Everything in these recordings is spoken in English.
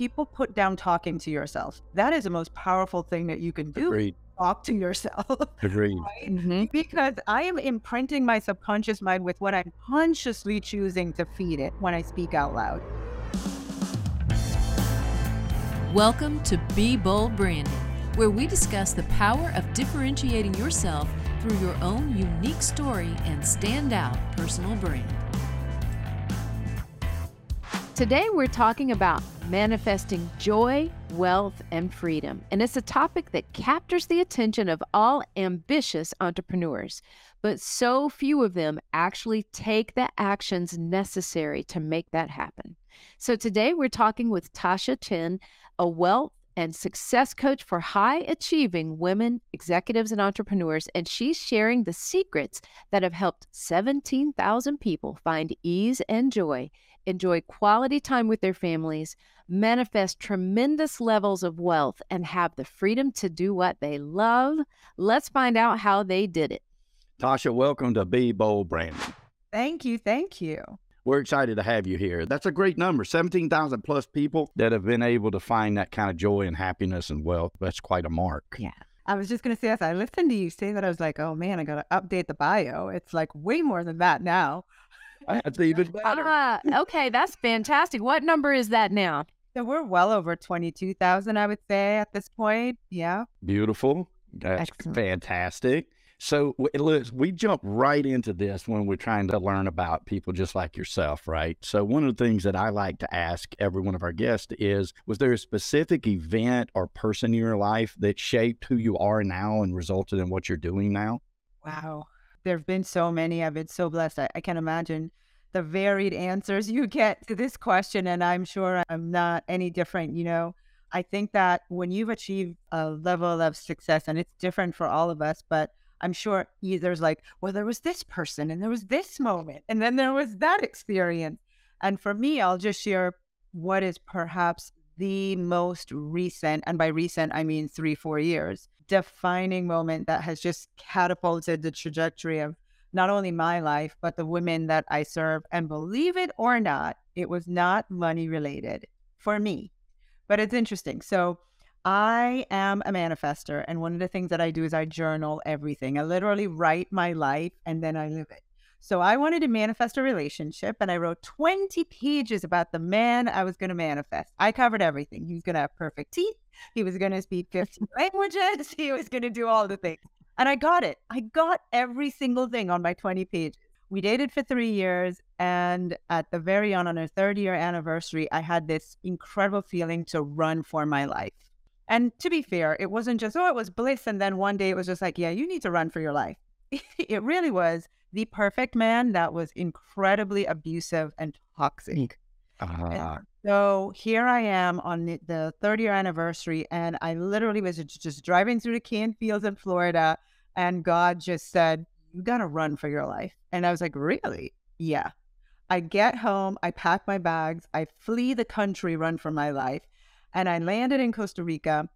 people put down talking to yourself. That is the most powerful thing that you can do. Agreed. Talk to yourself. Agreed. right? Mhm. Because I am imprinting my subconscious mind with what I'm consciously choosing to feed it when I speak out loud. Welcome to Be Bold Branding, where we discuss the power of differentiating yourself through your own unique story and standout personal brand. Today, we're talking about manifesting joy, wealth, and freedom. And it's a topic that captures the attention of all ambitious entrepreneurs. But so few of them actually take the actions necessary to make that happen. So today, we're talking with Tasha Chen, a wealth and success coach for high achieving women, executives, and entrepreneurs. And she's sharing the secrets that have helped 17,000 people find ease and joy enjoy quality time with their families, manifest tremendous levels of wealth, and have the freedom to do what they love. Let's find out how they did it. Tasha, welcome to Be Bold Branding. Thank you. Thank you. We're excited to have you here. That's a great number 17,000 plus people that have been able to find that kind of joy and happiness and wealth. That's quite a mark. Yeah. I was just going to say, as I listened to you say that, I was like, oh man, I got to update the bio. It's like way more than that now. That's even better. Ah, okay, that's fantastic. What number is that now? So we're well over 22,000, I would say, at this point. Yeah. Beautiful. That's Excellent. fantastic. So, Liz, we jump right into this when we're trying to learn about people just like yourself, right? So, one of the things that I like to ask every one of our guests is Was there a specific event or person in your life that shaped who you are now and resulted in what you're doing now? Wow. There have been so many. I've been so blessed. I, I can imagine the varied answers you get to this question. And I'm sure I'm not any different. You know, I think that when you've achieved a level of success, and it's different for all of us, but I'm sure there's like, well, there was this person and there was this moment, and then there was that experience. And for me, I'll just share what is perhaps the most recent, and by recent, I mean three, four years, defining moment that has just catapulted the trajectory of not only my life, but the women that I serve. And believe it or not, it was not money related for me. But it's interesting. So I am a manifester. And one of the things that I do is I journal everything. I literally write my life and then I live it. So I wanted to manifest a relationship and I wrote 20 pages about the man I was going to manifest. I covered everything. He was going to have perfect teeth. He was going to speak 15 languages. He was going to do all the things. And I got it. I got every single thing on my 20 pages. We dated for three years. And at the very end, on our third year anniversary, I had this incredible feeling to run for my life. And to be fair, it wasn't just, oh, it was bliss. And then one day it was just like, yeah, you need to run for your life. it really was the perfect man that was incredibly abusive and toxic. Ah, So here I am on the- the third year anniversary, and I literally was just just driving through the cane fields in Florida, and God just said, You gotta run for your life. And I was like, Really? Yeah. I get home, I pack my bags, I flee the country, run for my life, and I landed in Costa Rica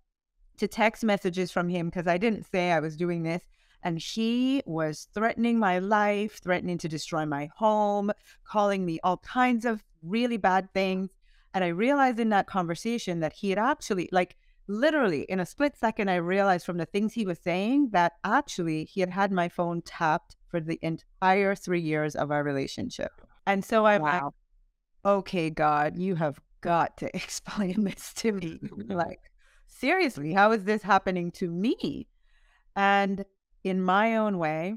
to text messages from him because I didn't say I was doing this. And he was threatening my life, threatening to destroy my home, calling me all kinds of really bad things. And I realized in that conversation that he had actually, like, literally in a split second, I realized from the things he was saying that actually he had had my phone tapped for the entire three years of our relationship. And so I'm like, Wow. okay, God, you have got to explain this to me. like, seriously, how is this happening to me? And in my own way,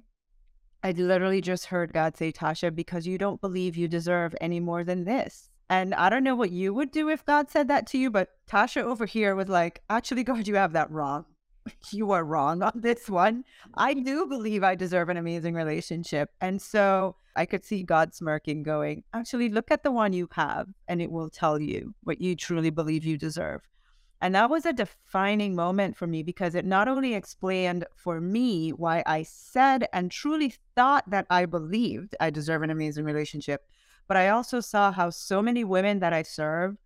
I literally just heard God say, Tasha, because you don't believe you deserve any more than this. And I don't know what you would do if God said that to you, but Tasha over here was like, actually, God, you have that wrong. You are wrong on this one. I do believe I deserve an amazing relationship. And so I could see God smirking, going, actually, look at the one you have, and it will tell you what you truly believe you deserve. And that was a defining moment for me because it not only explained for me why I said and truly thought that I believed I deserve an amazing relationship, but I also saw how so many women that I served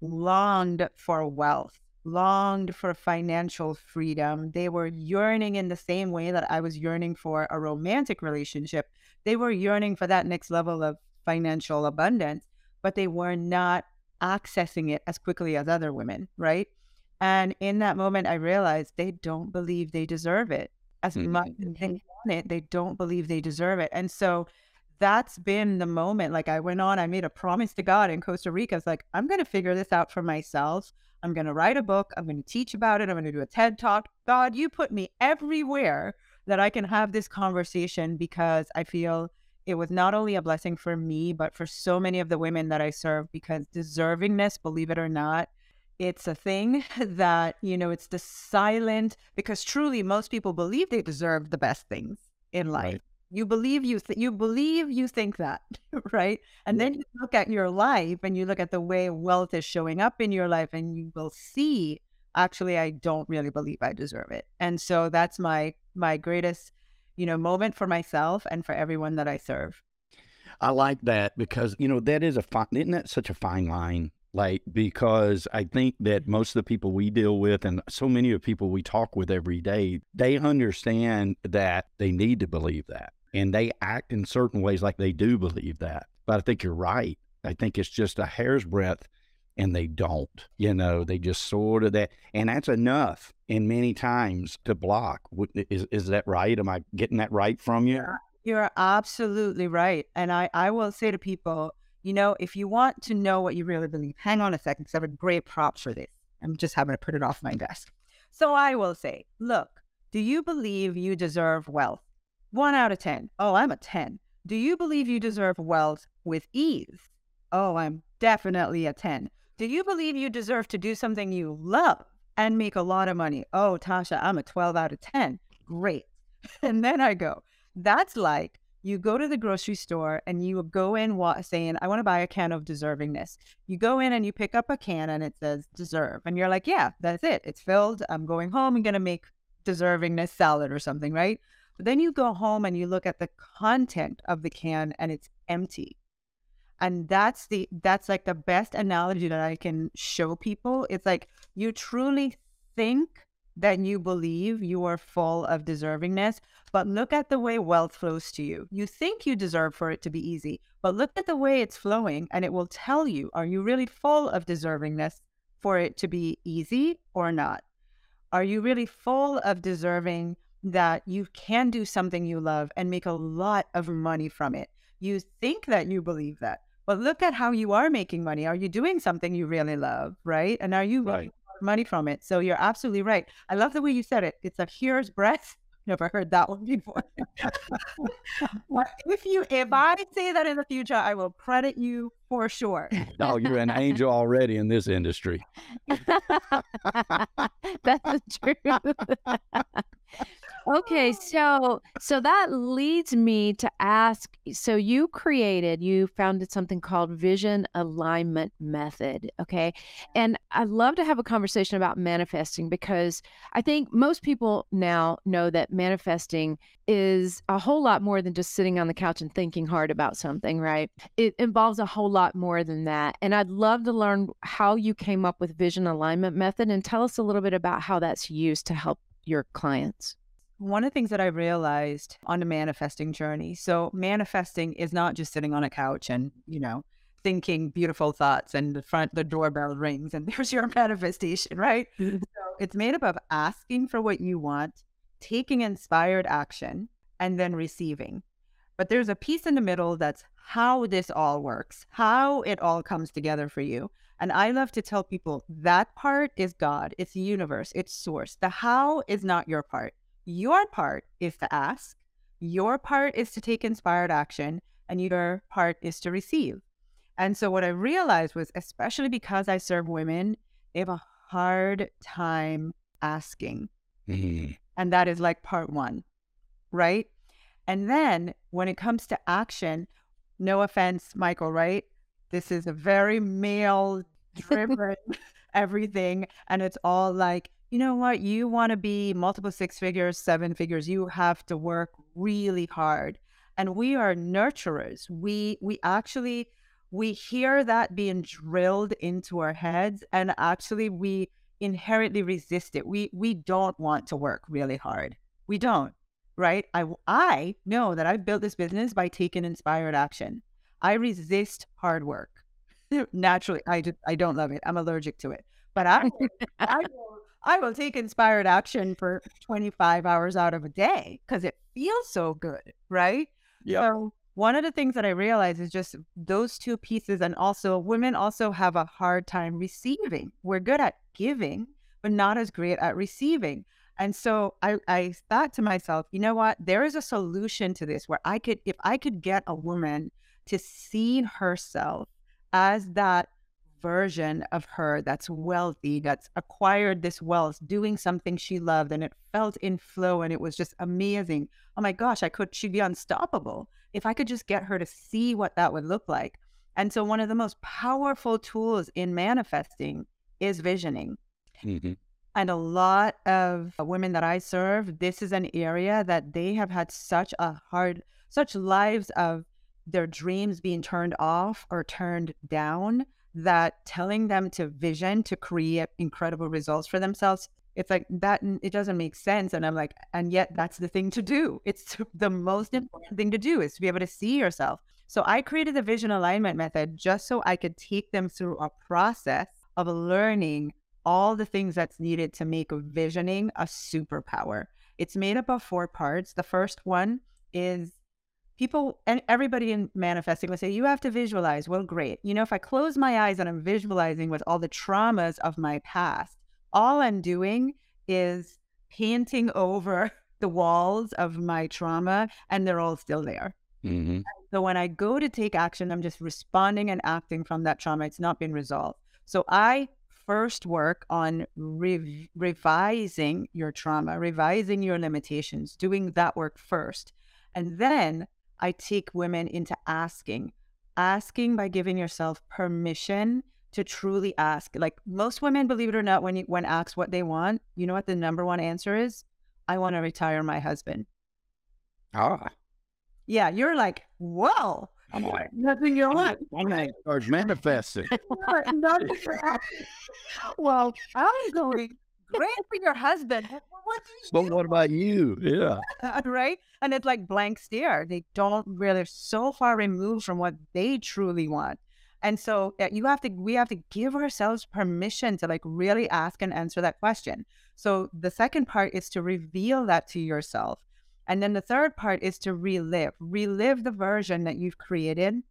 longed for wealth, longed for financial freedom. They were yearning in the same way that I was yearning for a romantic relationship. They were yearning for that next level of financial abundance, but they were not accessing it as quickly as other women, right? And in that moment, I realized they don't believe they deserve it as mm-hmm. much as they want it. They don't believe they deserve it. And so that's been the moment. Like I went on, I made a promise to God in Costa Rica. I was like, I'm going to figure this out for myself. I'm going to write a book. I'm going to teach about it. I'm going to do a TED talk. God, you put me everywhere that I can have this conversation because I feel it was not only a blessing for me, but for so many of the women that I serve because deservingness, believe it or not, it's a thing that, you know, it's the silent, because truly most people believe they deserve the best things in life. Right. You believe you th- you believe you think that, right? And then you look at your life and you look at the way wealth is showing up in your life and you will see actually I don't really believe I deserve it. And so that's my my greatest, you know, moment for myself and for everyone that I serve. I like that because you know that is a fine, isn't that such a fine line? Like because I think that most of the people we deal with and so many of the people we talk with every day, they understand that they need to believe that and they act in certain ways like they do believe that. But I think you're right. I think it's just a hair's breadth and they don't. You know, they just sort of that, and that's enough. And many times to block. Is is that right? Am I getting that right from you? You're absolutely right. And I I will say to people, you know, if you want to know what you really believe, hang on a second, because I have a great prop for this. I'm just having to put it off my desk. So I will say, look, do you believe you deserve wealth? One out of 10. Oh, I'm a 10. Do you believe you deserve wealth with ease? Oh, I'm definitely a 10. Do you believe you deserve to do something you love and make a lot of money? Oh, Tasha, I'm a 12 out of 10. Great. And then I go, that's like you go to the grocery store and you go in saying, I want to buy a can of deservingness. You go in and you pick up a can and it says deserve. And you're like, yeah, that's it. It's filled. I'm going home. I'm going to make deservingness salad or something, right? But then you go home and you look at the content of the can and it's empty and that's the that's like the best analogy that i can show people it's like you truly think that you believe you are full of deservingness but look at the way wealth flows to you you think you deserve for it to be easy but look at the way it's flowing and it will tell you are you really full of deservingness for it to be easy or not are you really full of deserving that you can do something you love and make a lot of money from it you think that you believe that but look at how you are making money. Are you doing something you really love, right? And are you right. Money from it? So you're absolutely right. I love the way you said it. It's a here's breath. Never heard that one before. if you if I say that in the future, I will credit you for sure. oh, you're an angel already in this industry. That's the truth. Okay, so so that leads me to ask so you created, you founded something called Vision Alignment Method, okay? And I'd love to have a conversation about manifesting because I think most people now know that manifesting is a whole lot more than just sitting on the couch and thinking hard about something, right? It involves a whole lot more than that. And I'd love to learn how you came up with Vision Alignment Method and tell us a little bit about how that's used to help your clients. One of the things that I realized on the manifesting journey so, manifesting is not just sitting on a couch and, you know, thinking beautiful thoughts and the front, the doorbell rings and there's your manifestation, right? Mm-hmm. so, it's made up of asking for what you want, taking inspired action, and then receiving. But there's a piece in the middle that's how this all works, how it all comes together for you. And I love to tell people that part is God, it's the universe, it's source. The how is not your part. Your part is to ask, your part is to take inspired action, and your part is to receive. And so, what I realized was, especially because I serve women, they have a hard time asking. Mm-hmm. And that is like part one, right? And then when it comes to action, no offense, Michael, right? This is a very male driven everything. And it's all like, you know what, you want to be multiple six figures, seven figures, you have to work really hard. And we are nurturers. We we actually we hear that being drilled into our heads and actually we inherently resist it. We we don't want to work really hard. We don't, right? I I know that I built this business by taking inspired action. I resist hard work. naturally, I just I don't love it. I'm allergic to it. But I, I I will take inspired action for 25 hours out of a day because it feels so good, right? Yeah. So one of the things that I realize is just those two pieces, and also women also have a hard time receiving. We're good at giving, but not as great at receiving. And so I, I thought to myself, you know what? There is a solution to this where I could, if I could get a woman to see herself as that version of her that's wealthy, that's acquired this wealth, doing something she loved, and it felt in flow and it was just amazing. Oh my gosh, I could, she'd be unstoppable if I could just get her to see what that would look like. And so, one of the most powerful tools in manifesting is visioning. Mm-hmm. And a lot of women that I serve, this is an area that they have had such a hard, such lives of their dreams being turned off or turned down that telling them to vision to create incredible results for themselves it's like that it doesn't make sense and i'm like and yet that's the thing to do it's the most mm-hmm. important thing to do is to be able to see yourself so i created the vision alignment method just so i could take them through a process of learning all the things that's needed to make visioning a superpower. It's made up of four parts. The first one is people and everybody in manifesting will say, You have to visualize. Well, great. You know, if I close my eyes and I'm visualizing with all the traumas of my past, all I'm doing is painting over the walls of my trauma and they're all still there. Mm-hmm. So when I go to take action, I'm just responding and acting from that trauma. It's not been resolved. So I first work on rev- revising your trauma, revising your limitations, doing that work first. And then I take women into asking, asking by giving yourself permission to truly ask. Like most women, believe it or not, when you, when asked what they want, you know what the number one answer is? I want to retire my husband. Ah. Yeah, you're like, whoa, I'm like, nothing you want. I'm like, starts manifesting. well, I'm going, great for your husband. What do you But what about you? Yeah. right? And it's like blank stare. They don't really, so far removed from what they truly want. And so uh, you have to, we have to give ourselves permission to like really ask and answer that question. So the second part is to reveal that to yourself. And then the third part is to relive, relive the version that you've created.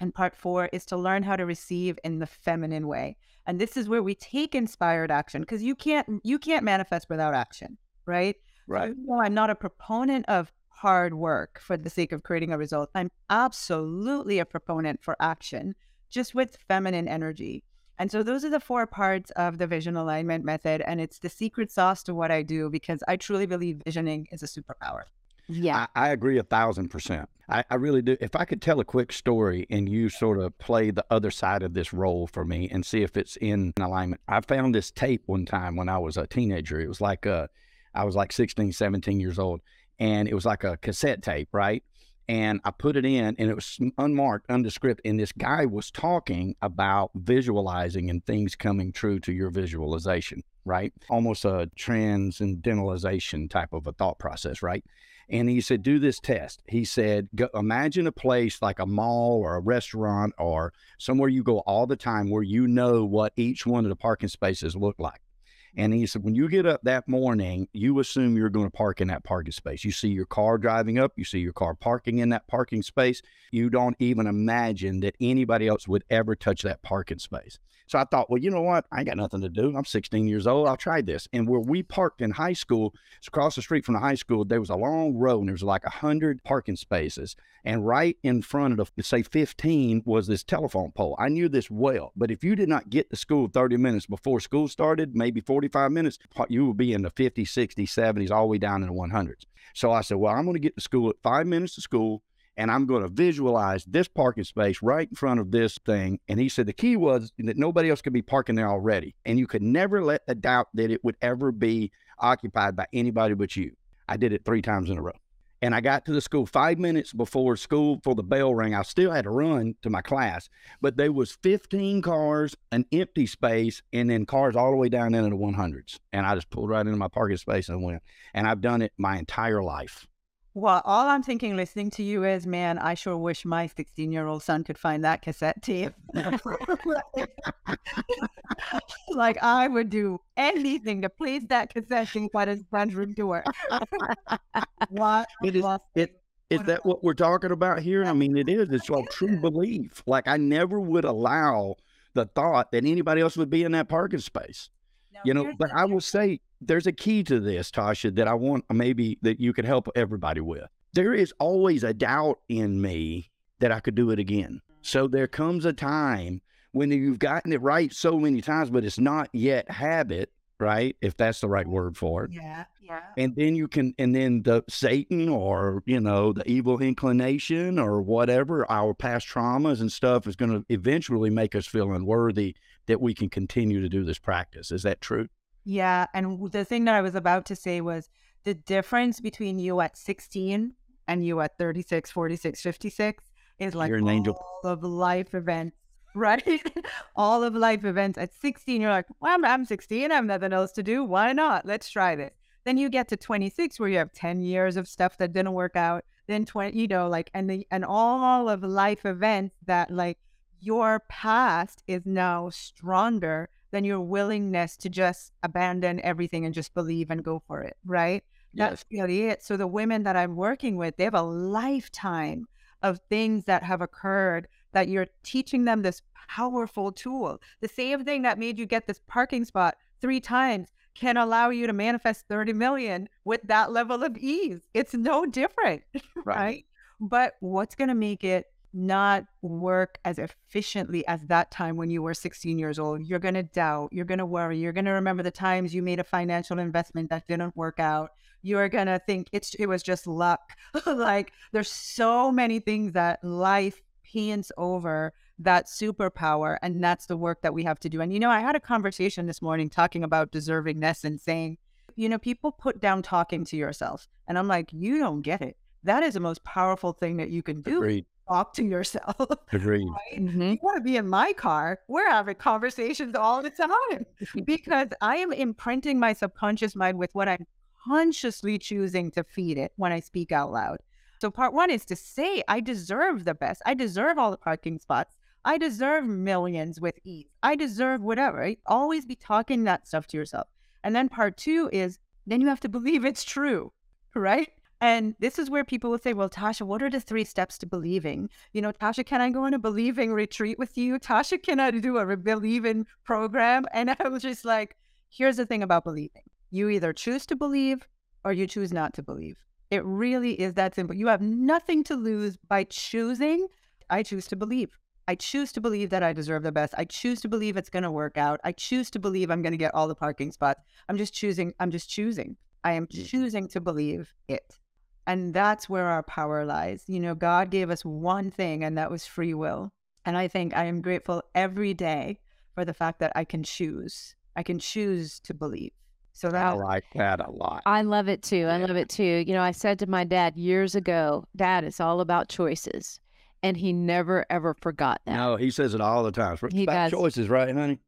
And part four is to learn how to receive in the feminine way. And this is where we take inspired action because you can't you can't manifest without action, right? Right. No, I'm not a proponent of hard work for the sake of creating a result. I'm absolutely a proponent for action, just with feminine energy. And so those are the four parts of the vision alignment method. And it's the secret sauce to what I do because I truly believe visioning is a superpower. Yeah. I, I agree a thousand percent. I, I really do. If I could tell a quick story and you sort of play the other side of this role for me and see if it's in alignment. I found this tape one time when I was a teenager. It was like uh, I was like 16, 17 years old. And it was like a cassette tape, right? and I put it in, and it was unmarked, undescript. And this guy was talking about visualizing and things coming true to your visualization, right? Almost a transcendentalization type of a thought process, right? And he said, do this test. He said, imagine a place like a mall or a restaurant or somewhere you go all the time where you know what each one of the parking spaces look like. And he said, when you get up that morning, you assume you're going to park in that parking space. You see your car driving up, you see your car parking in that parking space. You don't even imagine that anybody else would ever touch that parking space. So I thought, well, you know what? I ain't got nothing to do. I'm 16 years old. I'll try this. And where we parked in high school, it's across the street from the high school, there was a long row and there was like a hundred parking spaces. And right in front of the, say 15 was this telephone pole. I knew this well, but if you did not get to school 30 minutes before school started, maybe 45 minutes, you would be in the 50s, 60s, 70s, all the way down in the 100s. So I said, well, I'm going to get to school at five minutes to school and I'm going to visualize this parking space right in front of this thing. And he said the key was that nobody else could be parking there already. And you could never let the doubt that it would ever be occupied by anybody but you. I did it three times in a row. And I got to the school five minutes before school for the bell rang. I still had to run to my class, but there was 15 cars, an empty space, and then cars all the way down into the 100s. And I just pulled right into my parking space and went. And I've done it my entire life. Well, all I'm thinking listening to you is, man, I sure wish my 16 year old son could find that cassette tape. like, I would do anything to please that cassette tape at his bedroom door. what? It is, it, is that what we're talking about here? I mean, it is. It's It a true belief. Like, I never would allow the thought that anybody else would be in that parking space. Now, you know but i will say there's a key to this tasha that i want maybe that you could help everybody with. There is always a doubt in me that i could do it again. So there comes a time when you've gotten it right so many times but it's not yet habit right if that's the right word for it. Yeah, yeah. and then you can and then the satan or you know the evil inclination or whatever our past traumas and stuff is going to eventually make us feel unworthy that we can continue to do this practice. Is that true Yeah. And the thing that I was about to say was the difference between you at 16 and you at 36, 46, 56 is like You're an angel. all of life events, right? all of life events. At 16, you're like, well, I'm, I'm 16. I have nothing else to do. Why not? Let's try this. Then you get to 26 where you have 10 years of stuff that didn't work out. Then 20, you know, like, and the, and all of life events that like your past is now stronger than your willingness to just abandon everything and just believe and go for it, right? That's really it. So the women that I'm working with, they have a lifetime of things that have occurred that you're teaching them this powerful tool. The same thing that made you get this parking spot three times can allow you to manifest 30 million with that level of ease. It's no different, right? But what's going to make it not work as efficiently as that time when you were 16 years old? You're going to doubt, you're going to worry, you're going to remember the times you made a financial investment that didn't work out. You're going to think it's it was just luck. like there's so many things that life paints over that superpower and that's the work that we have to do. And you know, I had a conversation this morning talking about deservingness and saying, you know, people put down talking to yourself. And I'm like, you don't get it. That is the most powerful thing that you can do. agreed Talk to yourself. agreed right? Mhm. You want to be in my car. We're having conversations all the time because I am imprinting my subconscious mind with what I'm consciously choosing to feed it when I speak out loud. So, part one is to say, I deserve the best. I deserve all the parking spots. I deserve millions with ease. I deserve whatever. Right? Always be talking that stuff to yourself. And then part two is then you have to believe it's true, right? And this is where people will say, Well, Tasha, what are the three steps to believing? You know, Tasha, can I go on a believing retreat with you? Tasha, can I do a believing program? And I was just like, Here's the thing about believing you either choose to believe or you choose not to believe. It really is that simple. You have nothing to lose by choosing. I choose to believe. I choose to believe that I deserve the best. I choose to believe it's going to work out. I choose to believe I'm going to get all the parking spots. I'm just choosing. I'm just choosing. I am Mm. choosing to believe it. And that's where our power lies. You know, God gave us one thing, and that was free will. And I think I am grateful every day for the fact that I can choose. I can choose to believe. So that i that like that a lot I love it too. I love it too. You know, I said to my dad years ago, Dad, it's all about choices. And he never, ever forgot that. no he says it all the time it's He about does. choices right honey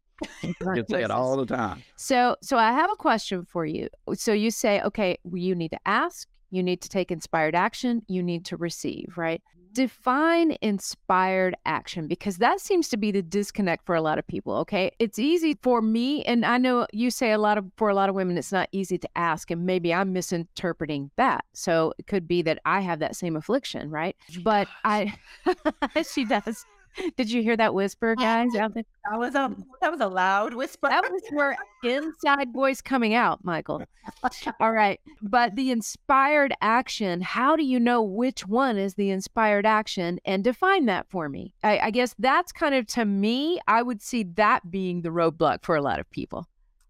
About you say it all the time So, so I have a question for you. So you say, okay, you need to ask, you need to take inspired action, you need to receive, right? Mm-hmm. Define inspired action because that seems to be the disconnect for a lot of people. Okay, it's easy for me, and I know you say a lot of for a lot of women, it's not easy to ask, and maybe I'm misinterpreting that. So it could be that I have that same affliction, right? Oh but I, she does. Did you hear that whisper, guys? Out there? that was a that was a loud whisper. That was your inside voice coming out, Michael. All right. But the inspired action, how do you know which one is the inspired action and define that for me? I, I guess that's kind of to me, I would see that being the roadblock for a lot of people.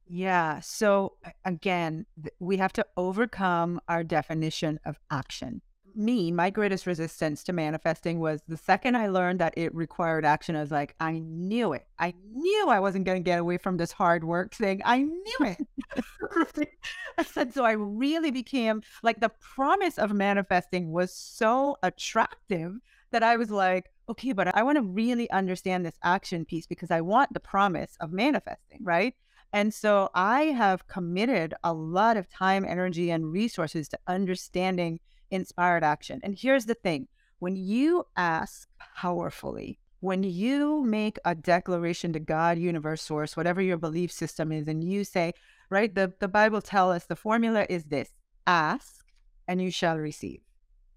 Yeah. So again, we have to overcome our definition of action. Me, my greatest resistance to manifesting was the second I learned that it required action, I was like, I knew it. I knew I wasn't going to get away from this hard work thing. I knew it. I said, so I really became like the promise of manifesting was so attractive that I was like, okay, but I want to really understand this action piece because I want the promise of manifesting, right? And so I have committed a lot of time, energy, and resources to understanding inspired action. And here's the thing when you ask powerfully, when you make a declaration to God, universe, source, whatever your belief system is, and you say, right, the, the Bible tells us the formula is this ask and you shall receive,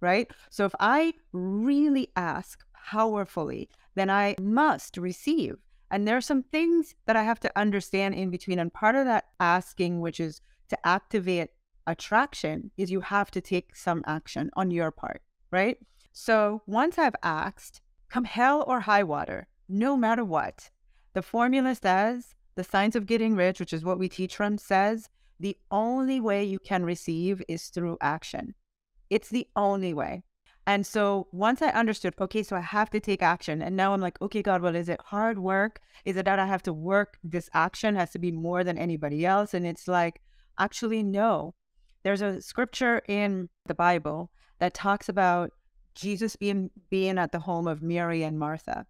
right? So if I really ask powerfully, then I must receive. And there are some things that I have to understand in between. And part of that asking, which is to activate attraction, is you have to take some action on your part, right? So once I've asked, come hell or high water, no matter what, the formula says, the science of getting rich, which is what we teach from, says the only way you can receive is through action. It's the only way. And so once I understood, okay, so I have to take action. And now I'm like, okay, God, well, is it hard work? Is it that I have to work? This action has to be more than anybody else. And it's like, actually, no. There's a scripture in the Bible that talks about Jesus being being at the home of Mary and Martha.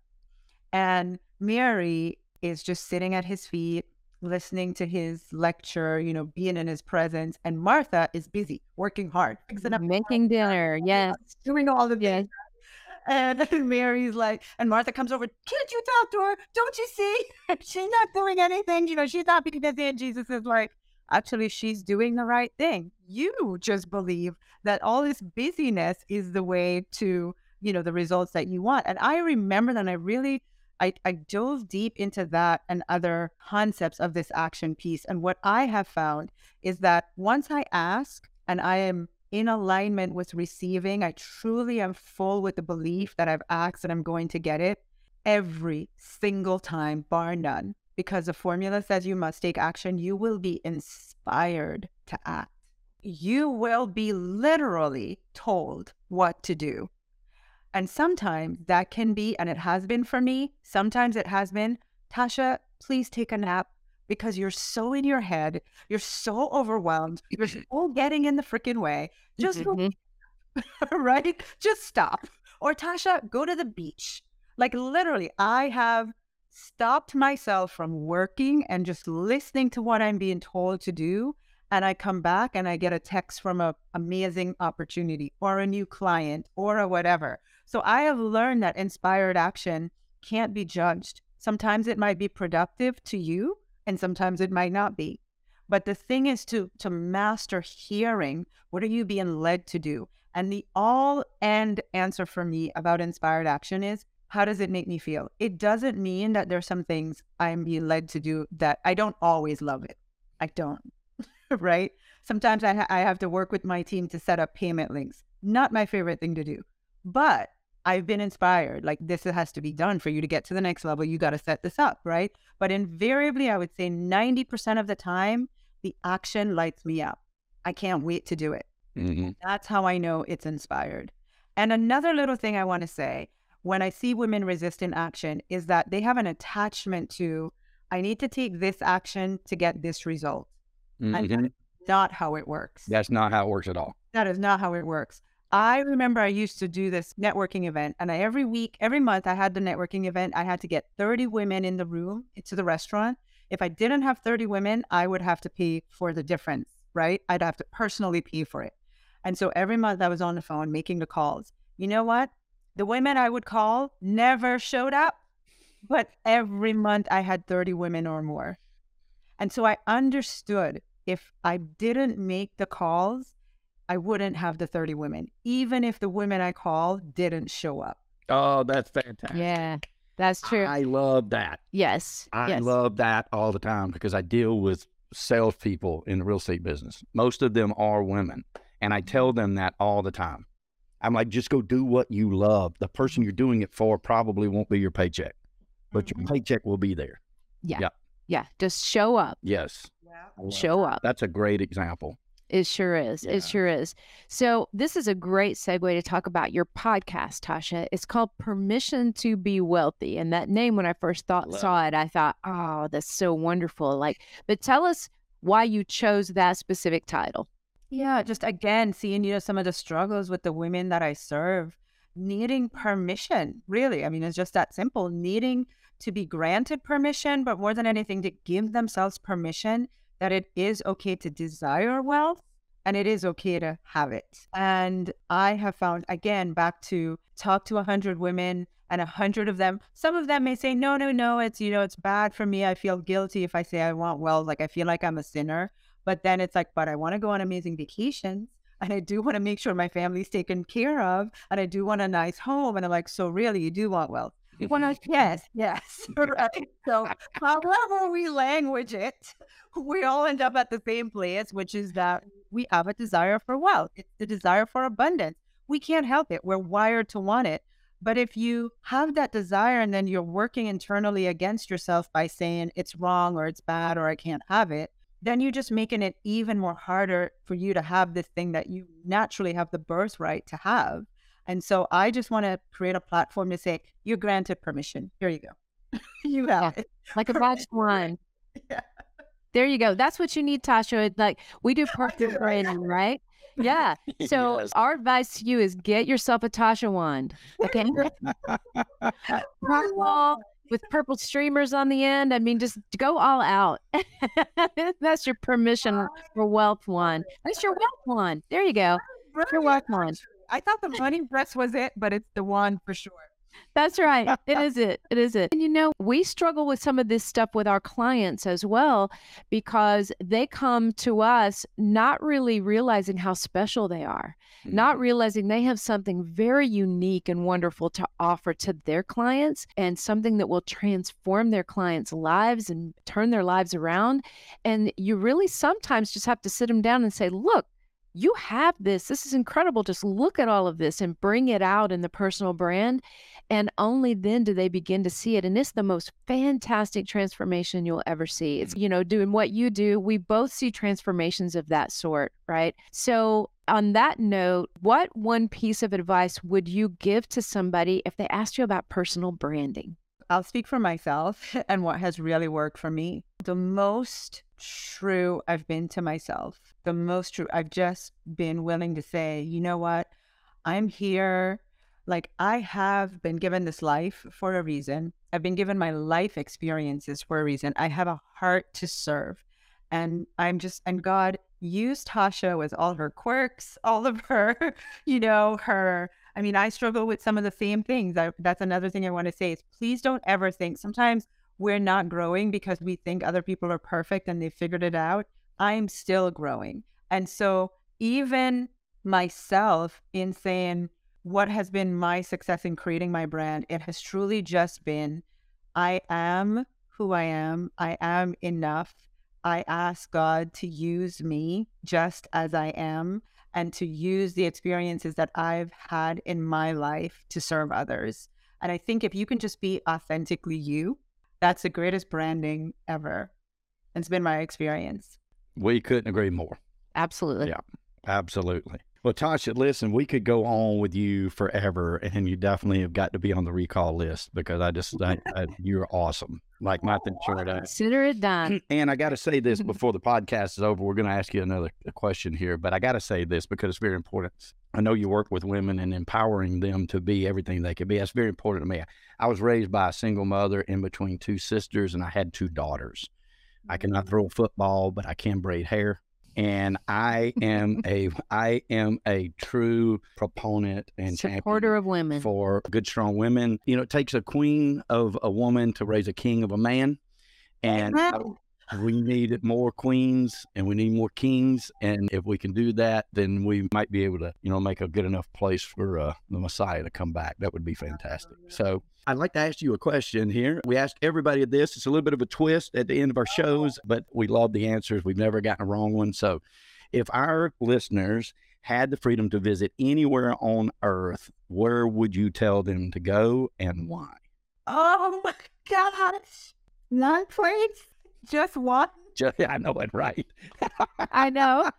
And Mary is just sitting at his feet, listening to his lecture, you know, being in his presence. And Martha is busy, working hard, fixing up making dinner. Yes. Doing all the yes. things. And Mary's like, and Martha comes over, can't you talk to her? Don't you see? she's not doing anything. You know, she's not being busy. And Jesus is like, actually, she's doing the right thing. You just believe that all this busyness is the way to, you know, the results that you want. And I remember that I really I, I dove deep into that and other concepts of this action piece. And what I have found is that once I ask and I am in alignment with receiving, I truly am full with the belief that I've asked and I'm going to get it every single time, bar none. Because the formula says you must take action, you will be inspired to act. You will be literally told what to do. And sometimes that can be, and it has been for me, sometimes it has been, Tasha, please take a nap because you're so in your head. You're so overwhelmed. You're so getting in the freaking way. Just mm-hmm. right? Just stop. Or Tasha, go to the beach. Like literally, I have stopped myself from working and just listening to what I'm being told to do. And I come back and I get a text from a amazing opportunity or a new client or a whatever. So I have learned that inspired action can't be judged. Sometimes it might be productive to you and sometimes it might not be. But the thing is to to master hearing what are you being led to do? And the all end answer for me about inspired action is how does it make me feel? It doesn't mean that there's some things I'm being led to do that I don't always love it. I don't, right? Sometimes I, ha- I have to work with my team to set up payment links. Not my favorite thing to do. But I've been inspired. Like this has to be done for you to get to the next level. You got to set this up, right? But invariably, I would say 90% of the time, the action lights me up. I can't wait to do it. Mm-hmm. That's how I know it's inspired. And another little thing I want to say when I see women resisting action is that they have an attachment to, I need to take this action to get this result. Mm-hmm. And that's not how it works. That's not how it works at all. That is not how it works. I remember I used to do this networking event, and I, every week, every month, I had the networking event. I had to get 30 women in the room to the restaurant. If I didn't have 30 women, I would have to pay for the difference, right? I'd have to personally pay for it. And so every month I was on the phone making the calls. You know what? The women I would call never showed up, but every month I had 30 women or more. And so I understood if I didn't make the calls, I wouldn't have the 30 women, even if the women I called didn't show up. Oh, that's fantastic. Yeah, that's true. I love that. Yes. I yes. love that all the time because I deal with salespeople in the real estate business. Most of them are women. And I tell them that all the time. I'm like, just go do what you love. The person you're doing it for probably won't be your paycheck, but your mm-hmm. paycheck will be there. Yeah. Yeah. Yeah. Just show up. Yes. Yeah. Show up. That's a great example. It sure is. Yeah. It sure is. So, this is a great segue to talk about your podcast, Tasha. It's called Permission to Be Wealthy. And that name, when I first thought Love. saw it, I thought, oh, that's so wonderful. Like, but tell us why you chose that specific title. Yeah, just again, seeing, you know, some of the struggles with the women that I serve, needing permission, really. I mean, it's just that simple, needing to be granted permission, but more than anything, to give themselves permission that it is okay to desire wealth and it is okay to have it. And I have found, again, back to talk to a 100 women and a hundred of them, some of them may say, no, no, no, it's, you know, it's bad for me. I feel guilty if I say I want wealth. Like I feel like I'm a sinner. But then it's like, but I want to go on amazing vacations and I do want to make sure my family's taken care of and I do want a nice home. And I'm like, so really, you do want wealth? Well, no, yes, yes, right. So, however we language it, we all end up at the same place, which is that we have a desire for wealth. It's the desire for abundance. We can't help it. We're wired to want it. But if you have that desire and then you're working internally against yourself by saying it's wrong or it's bad or I can't have it, then you're just making it even more harder for you to have this thing that you naturally have the birthright to have. And so I just want to create a platform to say, you're granted permission. Here you go. you have it. Like a botched one. Yeah. There you go. That's what you need, Tasha. It's like we do personal branding, right? Yeah. So yes. our advice to you is get yourself a Tasha wand. Okay. With purple streamers on the end. I mean, just go all out. That's your permission for wealth one. That's your wealth one. There you go. Your wealth one. I thought the money breast was it, but it's the one for sure. That's right. It is it. It is it. And you know, we struggle with some of this stuff with our clients as well because they come to us not really realizing how special they are, mm-hmm. not realizing they have something very unique and wonderful to offer to their clients and something that will transform their clients' lives and turn their lives around. And you really sometimes just have to sit them down and say, look, you have this. This is incredible. Just look at all of this and bring it out in the personal brand. And only then do they begin to see it. And it's the most fantastic transformation you'll ever see. It's, mm. you know, doing what you do. We both see transformations of that sort, right? So, on that note, what one piece of advice would you give to somebody if they asked you about personal branding? I'll speak for myself and what has really worked for me. The most true I've been to myself, the most true I've just been willing to say, you know what? I'm here. Like, I have been given this life for a reason. I've been given my life experiences for a reason. I have a heart to serve. And I'm just, and God used Tasha with all her quirks, all of her, you know, her I mean, I struggle with some of the same things. I, that's another thing I want to say is please don't ever think sometimes we're not growing because we think other people are perfect and they figured it out. I'm still growing. And so even myself in saying what has been my success in creating my brand, it has truly just been I am who I am. I am enough. I ask God to use me just as I am and to use the experiences that I've had in my life to serve others. And I think if you can just be authentically you, that's the greatest branding ever. It's been my experience. We couldn't agree more. Absolutely. Yeah, absolutely. Well, Tasha, listen, we could go on with you forever, and you definitely have got to be on the recall list because I just, I, I, you're awesome. Like my thing short. Consider it done. And I got to say this before the podcast is over. We're going to ask you another question here, but I got to say this because it's very important. I know you work with women and empowering them to be everything they can be. That's very important to me. I was raised by a single mother in between two sisters, and I had two daughters. I cannot mm. throw a football, but I can braid hair and I am a I am a true proponent and supporter of women. for good strong women. You know, it takes a queen of a woman to raise a king of a man, and we need more queens and we need more kings. And if we can do that, then we might be able to, you know, make a good enough place for uh, the Messiah to come back. That would be fantastic. So I'd like to ask you a question here. We ask everybody this. It's a little bit of a twist at the end of our shows, but we love the answers. We've never gotten a wrong one. So if our listeners had the freedom to visit anywhere on earth, where would you tell them to go and why? Oh my gosh. Not place. Just one? Just, I know it, right? I know.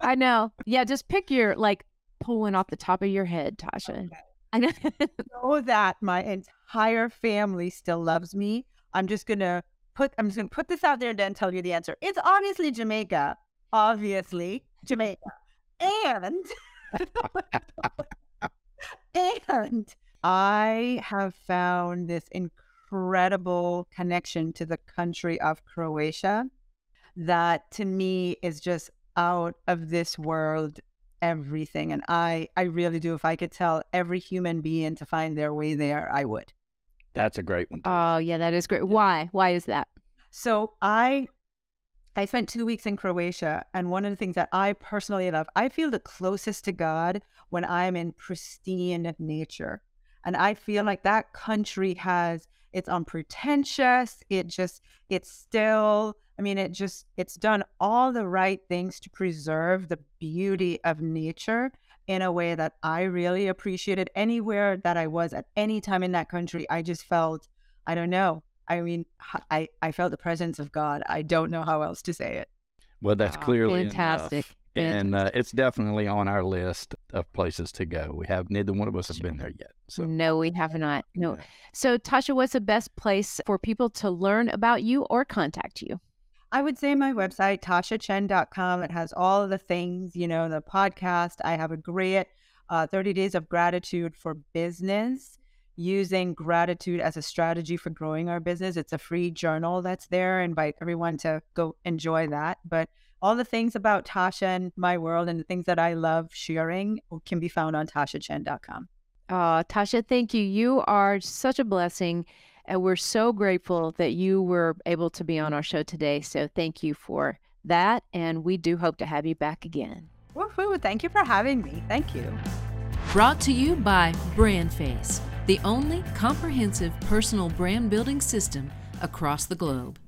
I know. Yeah, just pick your, like, pulling off the top of your head, Tasha. Okay. I know. know that my entire family still loves me. I'm just going to put, I'm just to put this out there and then tell you the answer. It's obviously Jamaica. Obviously Jamaica. And, and I have found this incredible incredible connection to the country of Croatia that to me is just out of this world everything. And I, I really do. If I could tell every human being to find their way there, I would. That's a great one. Oh, yeah, that is great. Why? Why is that? So I I spent two weeks in Croatia, and one of the things that I personally love, I feel the closest to God when I'm in pristine nature. And I feel like that country has, it's unpretentious. It just, it's still, I mean, it just, it's done all the right things to preserve the beauty of nature in a way that I really appreciated. Anywhere that I was at any time in that country, I just felt, I don't know, I mean, I, I felt the presence of God. I don't know how else to say it. Well, that's clearly fantastic. Enough. And uh, it's definitely on our list of places to go. We have neither one of us has been there yet. So no, we have not. No. So Tasha, what's the best place for people to learn about you or contact you? I would say my website, tashachen.com. It has all of the things, you know, the podcast. I have a great uh, 30 days of gratitude for business using gratitude as a strategy for growing our business. It's a free journal that's there. I invite everyone to go enjoy that. But all the things about Tasha and my world and the things that I love sharing can be found on tashachen.com. Oh, Tasha, thank you. You are such a blessing. And we're so grateful that you were able to be on our show today. So thank you for that. And we do hope to have you back again. Woohoo. Thank you for having me. Thank you. Brought to you by BrandFace the only comprehensive personal brand building system across the globe.